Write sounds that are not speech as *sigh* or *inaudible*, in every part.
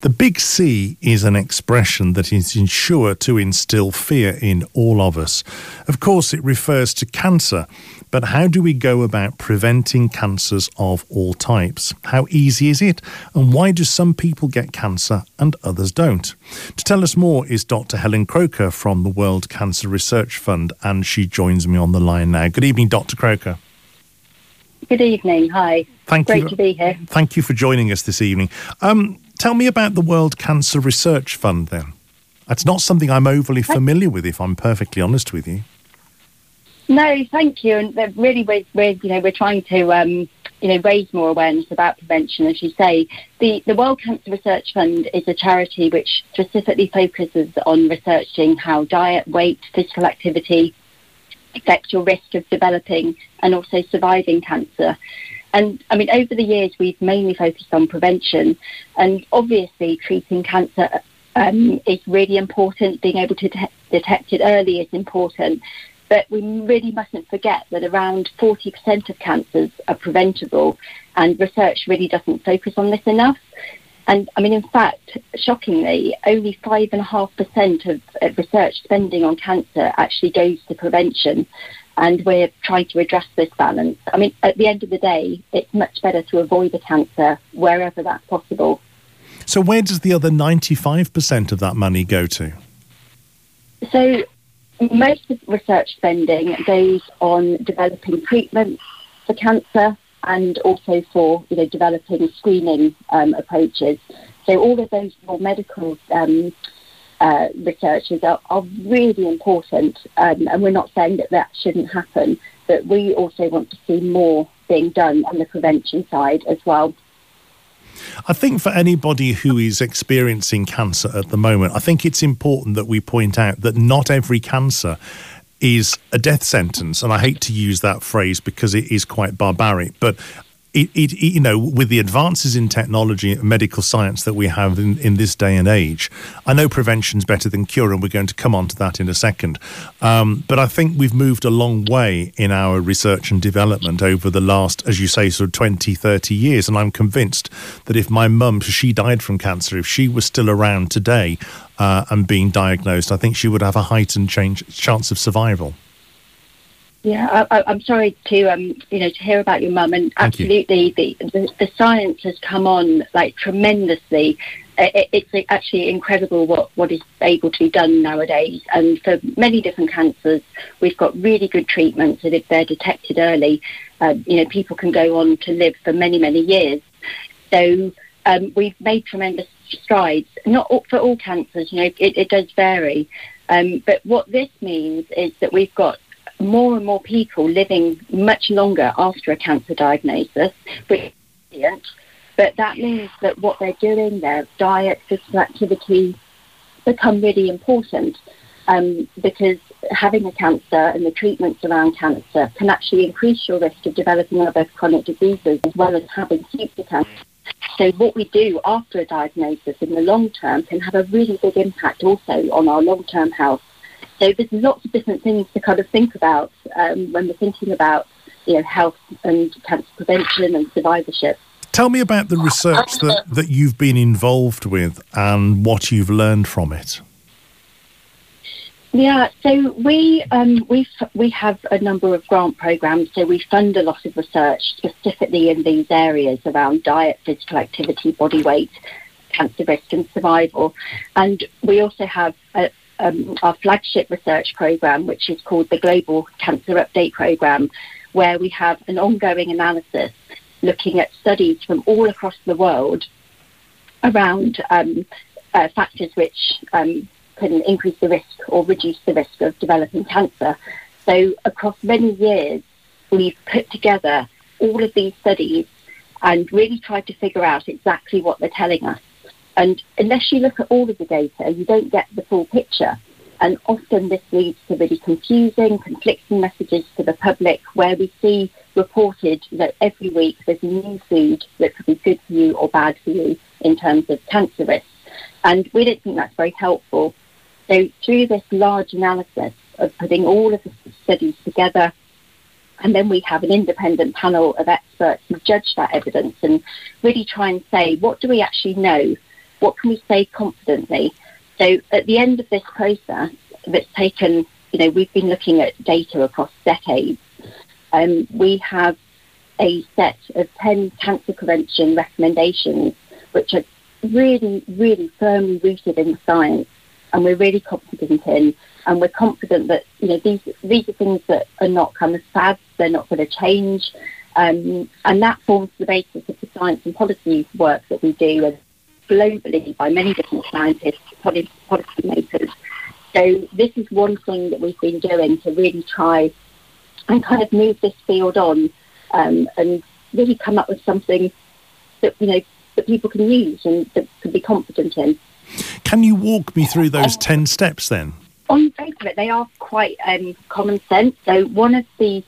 The big C is an expression that is sure to instill fear in all of us. Of course, it refers to cancer, but how do we go about preventing cancers of all types? How easy is it? And why do some people get cancer and others don't? To tell us more is Dr. Helen Croker from the World Cancer Research Fund, and she joins me on the line now. Good evening, Dr. Croker. Good evening. Hi. Thank Great you. to be here. Thank you for joining us this evening. Um, tell me about the World Cancer Research Fund then. That's not something I'm overly familiar with, if I'm perfectly honest with you. No, thank you. And really, we're, we're you know we're trying to um, you know raise more awareness about prevention. As you say, the the World Cancer Research Fund is a charity which specifically focuses on researching how diet, weight, physical activity affect your risk of developing and also surviving cancer. And I mean, over the years, we've mainly focused on prevention, and obviously, treating cancer um, is really important. Being able to de- detect it early is important. But we really mustn't forget that around 40% of cancers are preventable, and research really doesn't focus on this enough. And I mean, in fact, shockingly, only 5.5% of, research spending on cancer actually goes to prevention. And we're trying to address this balance. I mean, at the end of the day, it's much better to avoid a cancer wherever that's possible. So, where does the other 95% of that money go to? So, most of research spending goes on developing treatments for cancer and also for you know developing screening um, approaches. So all of those more medical um, uh, researchers are, are really important, um, and we're not saying that that shouldn't happen, but we also want to see more being done on the prevention side as well. I think for anybody who is experiencing cancer at the moment, I think it's important that we point out that not every cancer is a death sentence. And I hate to use that phrase because it is quite barbaric, but it, it, you know, with the advances in technology and medical science that we have in, in this day and age, I know prevention's better than cure, and we're going to come on to that in a second. Um, but I think we've moved a long way in our research and development over the last, as you say, sort of 20, 30 years. And I'm convinced that if my mum, she died from cancer, if she was still around today uh, and being diagnosed, I think she would have a heightened change, chance of survival. Yeah, I, am sorry to um, you know to hear about your mum, and Thank absolutely the, the, the science has come on like tremendously. It, it's actually incredible what what is able to be done nowadays, and for many different cancers, we've got really good treatments and if they're detected early, uh, you know people can go on to live for many many years. So um, we've made tremendous strides. Not all, for all cancers, you know, it, it does vary. Um, but what this means is that we've got more and more people living much longer after a cancer diagnosis, which. But that means that what they're doing, their diet, physical activity, become really important um, because having a cancer and the treatments around cancer can actually increase your risk of developing other chronic diseases as well as having future cancer. So what we do after a diagnosis in the long term can have a really big impact also on our long-term health so there's lots of different things to kind of think about um, when we're thinking about you know health and cancer prevention and survivorship. Tell me about the research that, that you've been involved with and what you've learned from it. Yeah, so we um, we we have a number of grant programs. So we fund a lot of research specifically in these areas around diet, physical activity, body weight, cancer risk, and survival. And we also have a, um, our flagship research program, which is called the Global Cancer Update Program, where we have an ongoing analysis looking at studies from all across the world around um, uh, factors which um, can increase the risk or reduce the risk of developing cancer. So, across many years, we've put together all of these studies and really tried to figure out exactly what they're telling us. And unless you look at all of the data, you don't get the full picture. And often this leads to really confusing, conflicting messages to the public where we see reported that every week there's a new food that could be good for you or bad for you in terms of cancer risk. And we don't think that's very helpful. So through this large analysis of putting all of the studies together, and then we have an independent panel of experts who judge that evidence and really try and say, what do we actually know? What can we say confidently? So at the end of this process that's taken, you know, we've been looking at data across decades um, we have a set of 10 cancer prevention recommendations, which are really, really firmly rooted in science, and we're really confident in. And we're confident that you know these these are things that are not kind of fads; they're not going to change, um, and that forms the basis of the science and policy work that we do globally by many different scientists, policy makers. So this is one thing that we've been doing to really try and kind of move this field on um, and really come up with something that you know that people can use and that can be confident in. Can you walk me through those um, ten steps then? On face of it, they are quite um, common sense. So one of the,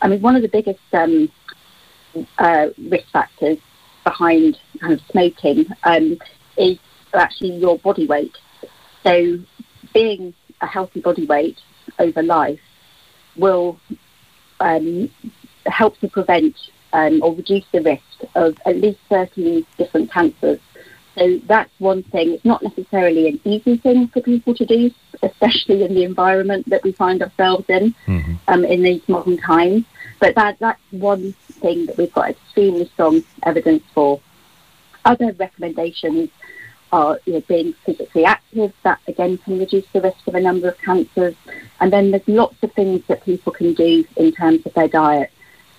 I mean, one of the biggest um, uh, risk factors behind kind of smoking um, is actually your body weight. So being a healthy body weight over life will um, help to prevent um, or reduce the risk of at least 13 different cancers. So that's one thing. It's not necessarily an easy thing for people to do, especially in the environment that we find ourselves in mm-hmm. um, in these modern times. But that, that's one thing that we've got extremely strong evidence for. Other recommendations are you know, being physically active. That again can reduce the risk of a number of cancers. And then there's lots of things that people can do in terms of their diet.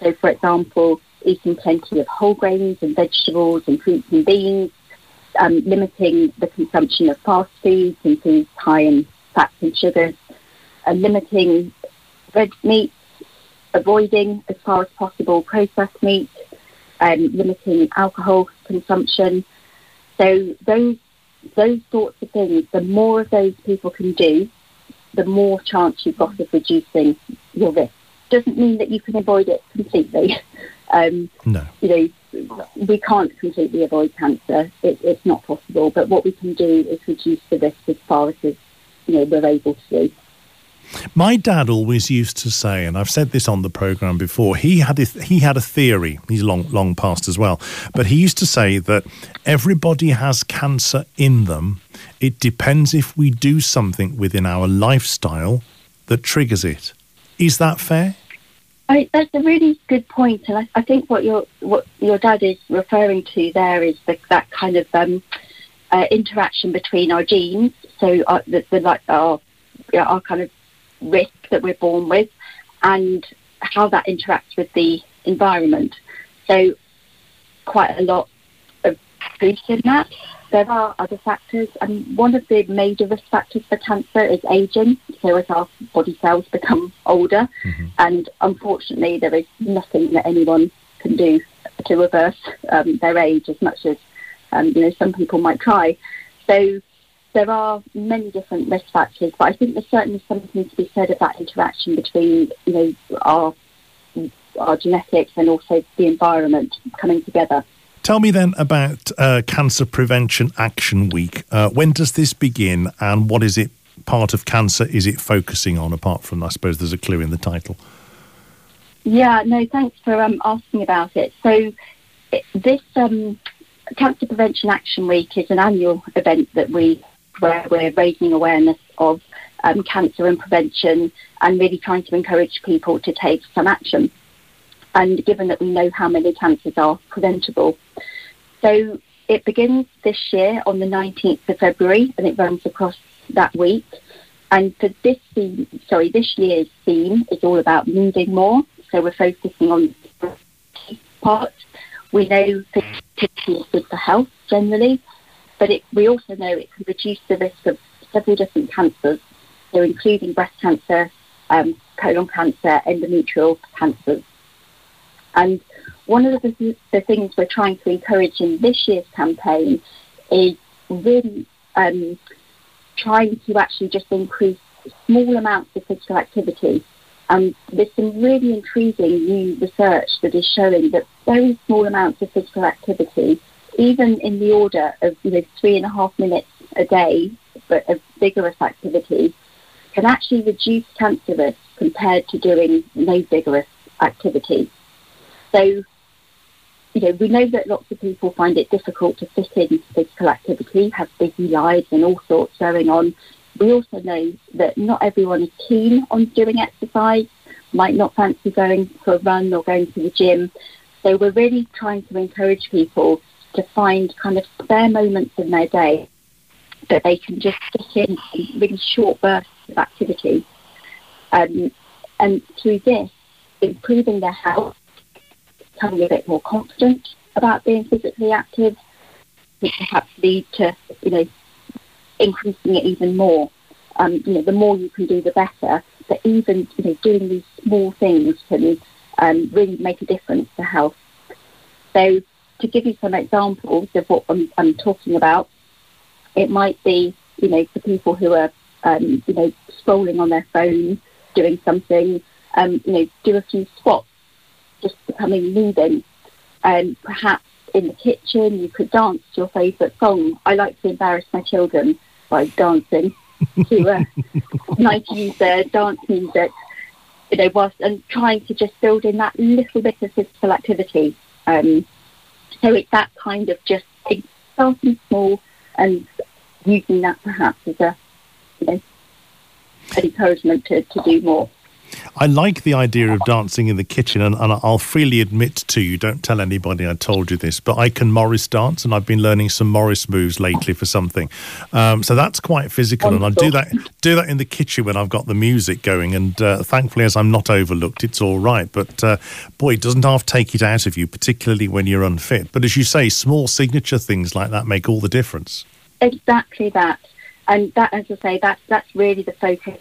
So, for example, eating plenty of whole grains and vegetables and fruits and beans, um, limiting the consumption of fast foods and foods high in fats and sugars, and limiting red meat, avoiding as far as possible processed meat, um, limiting alcohol consumption. So those those sorts of things, the more of those people can do, the more chance you've got of reducing your risk. Doesn't mean that you can avoid it completely. *laughs* Um, no. You know, we can't completely avoid cancer. It, it's not possible. But what we can do is reduce the risk as far as you know we're able to. My dad always used to say, and I've said this on the program before. He had a, he had a theory. He's long long past as well, but he used to say that everybody has cancer in them. It depends if we do something within our lifestyle that triggers it. Is that fair? I, that's a really good point, and I, I, think what your what your dad is referring to there is the, that kind of um, uh, interaction between our genes, so our, the, the like our our kind of risk that we're born with and how that interacts with the environment. So, quite a lot of truth in that. There are other factors, and one of the major risk factors for cancer is aging. So, as our body cells become older, mm-hmm. and unfortunately, there is nothing that anyone can do to reverse um, their age as much as um, you know some people might try. So, there are many different risk factors, but I think there's certainly something to be said that interaction between, you know, our our genetics and also the environment coming together. Tell me then about uh, Cancer Prevention Action Week. Uh, when does this begin, and what is it? Part of cancer is it focusing on? Apart from, I suppose, there's a clue in the title. Yeah, no, thanks for um, asking about it. So, this um, Cancer Prevention Action Week is an annual event that we where we're raising awareness of um, cancer and prevention and really trying to encourage people to take some action. And given that we know how many cancers are preventable. So it begins this year on the 19th of February and it runs across that week. And for this theme, sorry, this year's theme is all about moving more. So we're focusing on part. We know fertility is good for health generally, but it, we also know it can reduce the risk of several different cancers, so including breast cancer, um, colon cancer, endometrial cancers. And one of the, the, things we're trying to encourage in this year's campaign is really um, trying to actually just increase small amounts of physical activity. And there's some really intriguing new research that is showing that very small amounts of physical activity, even in the order of you know three and a half minutes a day, but of vigorous activity, can actually reduce cancer risk compared to doing no vigorous activity. So, you know, we know that lots of people find it difficult to fit in physical activity, have busy lives and all sorts going on. We also know that not everyone is keen on doing exercise, might not fancy going for a run or going to the gym. So we're really trying to encourage people to find kind of spare moments in their day that they can just fit in really short bursts of activity. Um, and through this, improving their health, becoming a bit more confident about being physically active, which perhaps lead to, you know, increasing it even more. Um, you know, the more you can do, the better. But even, you know, doing these small things can um, really make a difference to health. So, to give you some examples of what I'm, I'm talking about, it might be, you know, for people who are, um, you know, scrolling on their phone, doing something, um, you know, do a few squats, just becoming moving. And perhaps in the kitchen, you could dance to your favourite song. I like to embarrass my children by dancing *laughs* to uh, 90s uh, dance music, you know, whilst and trying to just build in that little bit of physical activity. Um, so it's that kind of just starting small and using that perhaps as a, you know, an encouragement to, to do more. I like the idea of dancing in the kitchen, and, and, I'll freely admit to you, don't tell anybody I told you this, but I can Morris dance, and I've been learning some Morris moves lately for something. Um, so that's quite physical, and I do that do that in the kitchen when I've got the music going. And uh, thankfully, as I'm not overlooked, it's all right. But uh, boy, it doesn't half take it out of you, particularly when you're unfit. But as you say, small signature things like that make all the difference. Exactly that and that, as I say, that's that's really the focus.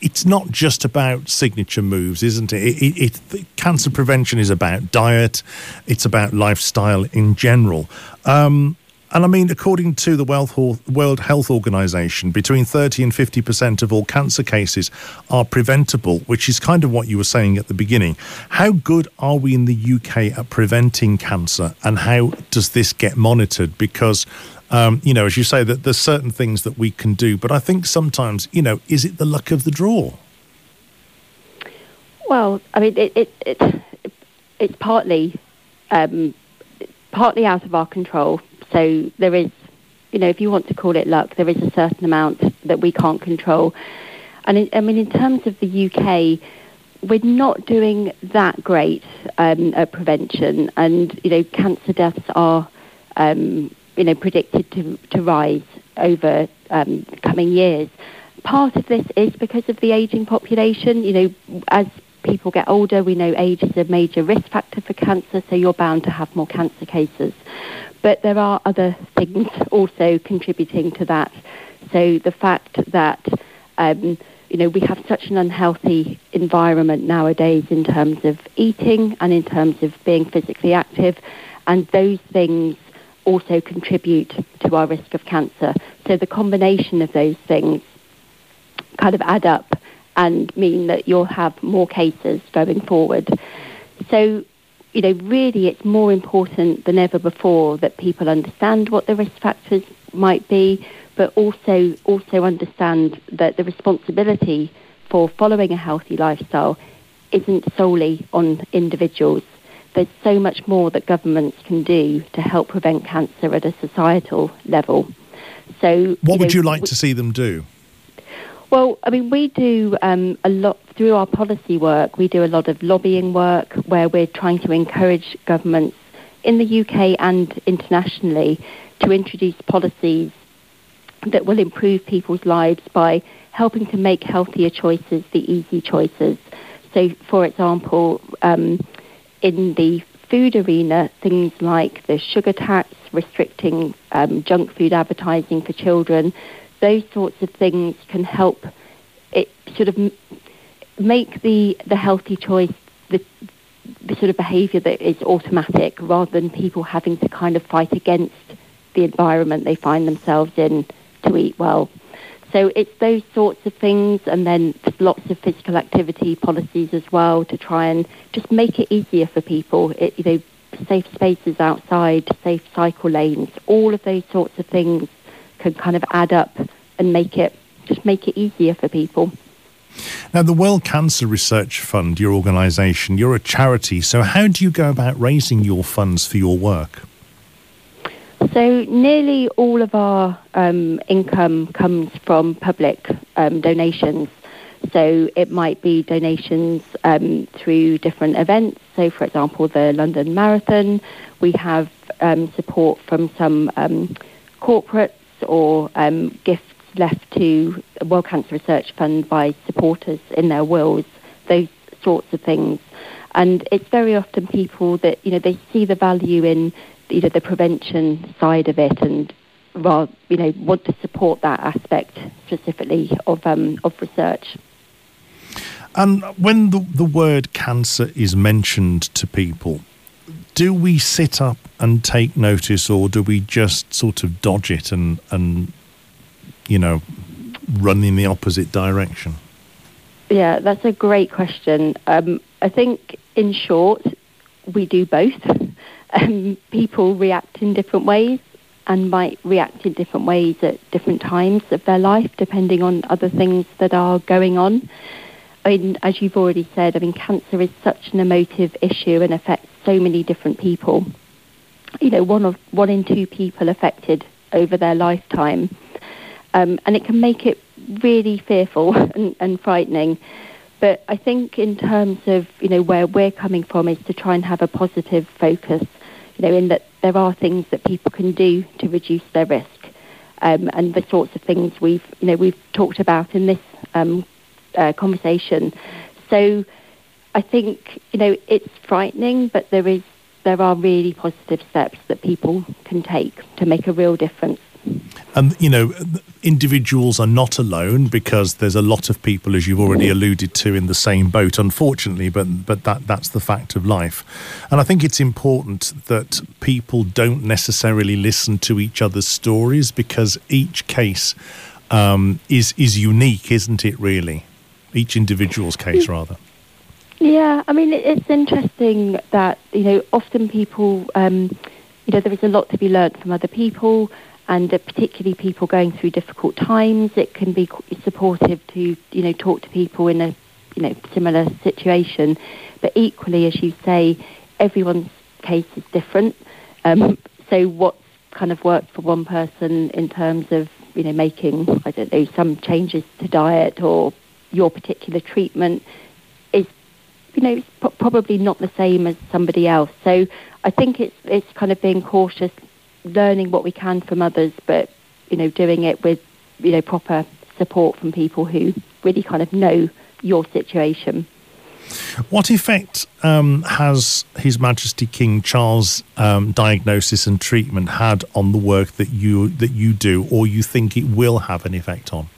It's not just about signature moves, isn't it? It, it, it? Cancer prevention is about diet. It's about lifestyle in general. Um, and I mean, according to the World Health Organization, between 30 and 50% of all cancer cases are preventable, which is kind of what you were saying at the beginning. How good are we in the UK at preventing cancer, and how does this get monitored? Because um, you know, as you say, that there's certain things that we can do, but I think sometimes, you know, is it the luck of the draw? Well, I mean, it, it, it it's partly um, partly out of our control. So there is, you know, if you want to call it luck, there is a certain amount that we can't control. And in, I mean, in terms of the UK, we're not doing that great um, at prevention, and you know, cancer deaths are um, you know, predicted to, to rise over um, coming years. Part of this is because of the ageing population. You know, as people get older, we know age is a major risk factor for cancer, so you're bound to have more cancer cases. But there are other things *laughs* also contributing to that. So the fact that um, you know we have such an unhealthy environment nowadays in terms of eating and in terms of being physically active, and those things also contribute to our risk of cancer. So the combination of those things kind of add up and mean that you'll have more cases going forward. So, you know, really it's more important than ever before that people understand what the risk factors might be, but also also understand that the responsibility for following a healthy lifestyle isn't solely on individuals there's so much more that governments can do to help prevent cancer at a societal level. So, what you would know, you like we, to see them do? Well, I mean, we do um, a lot through our policy work. We do a lot of lobbying work where we're trying to encourage governments in the UK and internationally to introduce policies that will improve people's lives by helping to make healthier choices the easy choices. So, for example, um, in the food arena, things like the sugar tax, restricting um, junk food advertising for children, those sorts of things can help it sort of make the, the healthy choice the, the sort of behaviour that is automatic rather than people having to kind of fight against the environment they find themselves in to eat well. So it's those sorts of things, and then lots of physical activity policies as well to try and just make it easier for people. It, you know, safe spaces outside, safe cycle lanes, all of those sorts of things can kind of add up and make it just make it easier for people. Now, the World Cancer Research Fund, your organisation, you're a charity. So, how do you go about raising your funds for your work? So, nearly all of our um, income comes from public um, donations. So, it might be donations um, through different events. So, for example, the London Marathon. We have um, support from some um, corporates or um, gifts left to World Cancer Research Fund by supporters in their wills, those sorts of things. And it's very often people that, you know, they see the value in, you know, the prevention side of it and rather, you know, want to support that aspect specifically of, um, of research. And when the, the word cancer is mentioned to people, do we sit up and take notice or do we just sort of dodge it and, and you know, run in the opposite direction? Yeah, that's a great question. Um, I think, in short, we do both. Um, people react in different ways and might react in different ways at different times of their life, depending on other things that are going on. I mean, as you've already said, I mean, cancer is such an emotive issue and affects so many different people. You know, one of one in two people affected over their lifetime um, and it can make it really fearful *laughs* and, and frightening. But I think in terms of you know where we're coming from is to try and have a positive focus, you know, in that there are things that people can do to reduce their risk, um, and the sorts of things we've you know we've talked about in this um, uh, conversation. So I think you know it's frightening, but there is there are really positive steps that people can take to make a real difference. And, you know, individuals are not alone because there's a lot of people, as you've already alluded to, in the same boat, unfortunately, but, but that, that's the fact of life. And I think it's important that people don't necessarily listen to each other's stories because each case um, is, is unique, isn't it, really? Each individual's case, mm. rather. Yeah, I mean, it's interesting that, you know, often people, um, you know, there is a lot to be learnt from other people and uh, particularly people going through difficult times. It can be supportive to you know talk to people in a you know similar situation, but equally, as you say, everyone's case is different. Um, *laughs* so what kind of worked for one person in terms of you know making I don't know some changes to diet or your particular treatment is you know probably not the same as somebody else. So I think it's it's kind of being cautious learning what we can from others, but you know, doing it with you know proper support from people who really kind of know your situation. What effect um, has His Majesty King Charles' um, diagnosis and treatment had on the work that you that you do, or you think it will have an effect on?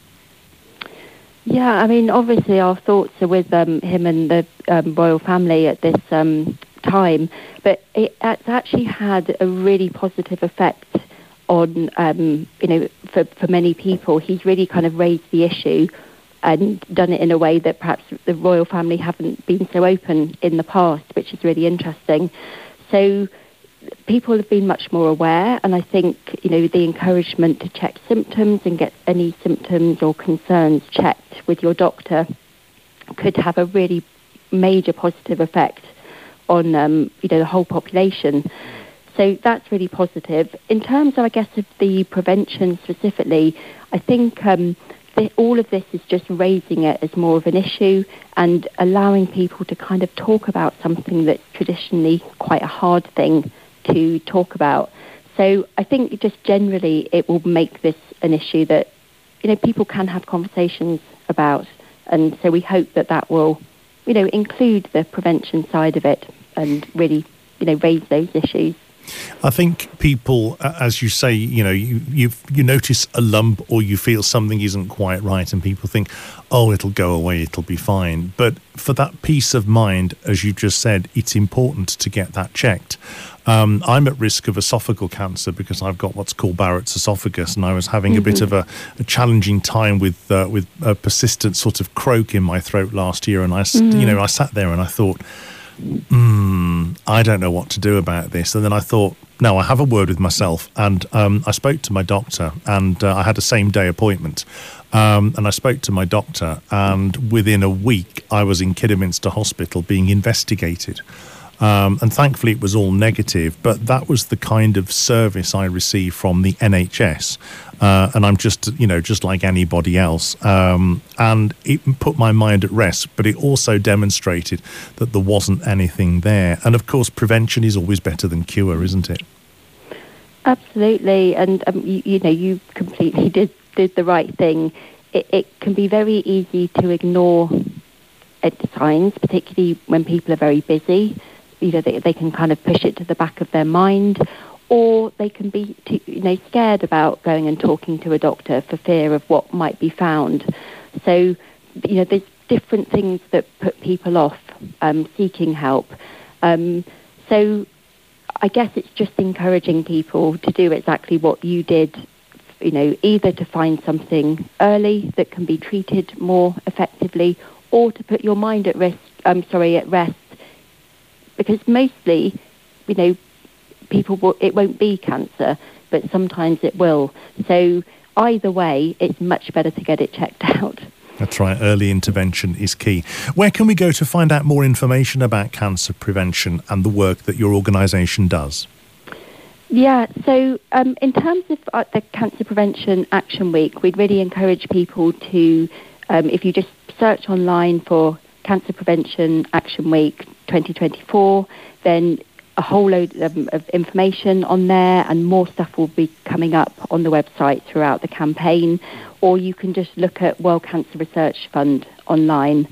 Yeah, I mean, obviously our thoughts are with um, him and the um, royal family at this um, time, but it, it's actually had a really positive effect on, um, you know, for, for many people. He's really kind of raised the issue and done it in a way that perhaps the royal family haven't been so open in the past, which is really interesting. So people have been much more aware, and I think you know the encouragement to check symptoms and get any symptoms or concerns checked with your doctor could have a really major positive effect on um, you know the whole population. So that's really positive. In terms of, I guess, of the prevention specifically, I think um, all of this is just raising it as more of an issue and allowing people to kind of talk about something that's traditionally quite a hard thing to talk about. So I think just generally it will make this an issue that you know people can have conversations about, and so we hope that that will you know include the prevention side of it and really, you know, raise those issues. I think people, as you say, you know, you you you notice a lump or you feel something isn't quite right, and people think, "Oh, it'll go away, it'll be fine." But for that peace of mind, as you just said, it's important to get that checked. Um, I'm at risk of esophageal cancer because I've got what's called Barrett's esophagus, and I was having mm-hmm. a bit of a, a challenging time with uh, with a persistent sort of croak in my throat last year, and I, mm-hmm. you know, I sat there and I thought, hmm, I don't know what to do about this, and then I thought no, I have a word with myself, and um, I spoke to my doctor, and uh, I had a same day appointment. Um, and I spoke to my doctor, and within a week, I was in Kidderminster Hospital being investigated. Um, and thankfully, it was all negative. But that was the kind of service I received from the NHS, uh, and I'm just, you know, just like anybody else. Um, and it put my mind at rest, but it also demonstrated that there wasn't anything there. And of course, prevention is always better than cure, isn't it? Absolutely, and um, you, you, know, you completely did did the right thing. It, it can be very easy to ignore at signs, particularly when people are very busy you know, they, they can kind of push it to the back of their mind, or they can be, too, you know, scared about going and talking to a doctor for fear of what might be found. So, you know, there's different things that put people off um, seeking help. Um, so, I guess it's just encouraging people to do exactly what you did. You know, either to find something early that can be treated more effectively, or to put your mind at risk. I'm sorry, at rest because mostly, you know, people will, it won't be cancer, but sometimes it will. So either way, it's much better to get it checked *laughs* out. That's right. Early intervention is key. Where can we go to find out more information about cancer prevention and the work that your organisation does? Yeah, so um, in terms of uh, the Cancer Prevention Action Week, we'd really encourage people to, um, if you just search online for Cancer Prevention Action Week 2024, then a whole load of, of, information on there and more stuff will be coming up on the website throughout the campaign or you can just look at World Cancer Research Fund online.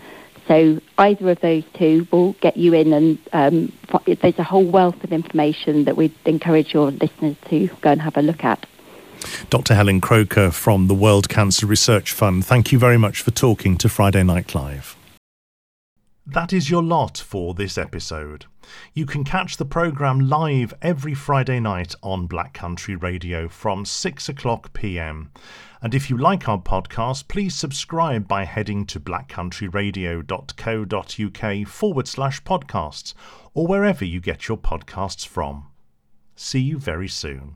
So either of those two will get you in and um, there's a whole wealth of information that we'd encourage your listeners to go and have a look at. Dr. Helen Croker from the World Cancer Research Fund, thank you very much for talking to Friday Night Clive. That is your lot for this episode. You can catch the programme live every Friday night on Black Country Radio from 6 o'clock pm. And if you like our podcast, please subscribe by heading to blackcountryradio.co.uk forward slash podcasts or wherever you get your podcasts from. See you very soon.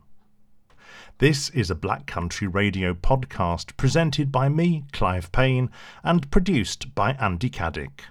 This is a Black Country Radio podcast presented by me, Clive Payne, and produced by Andy Caddick.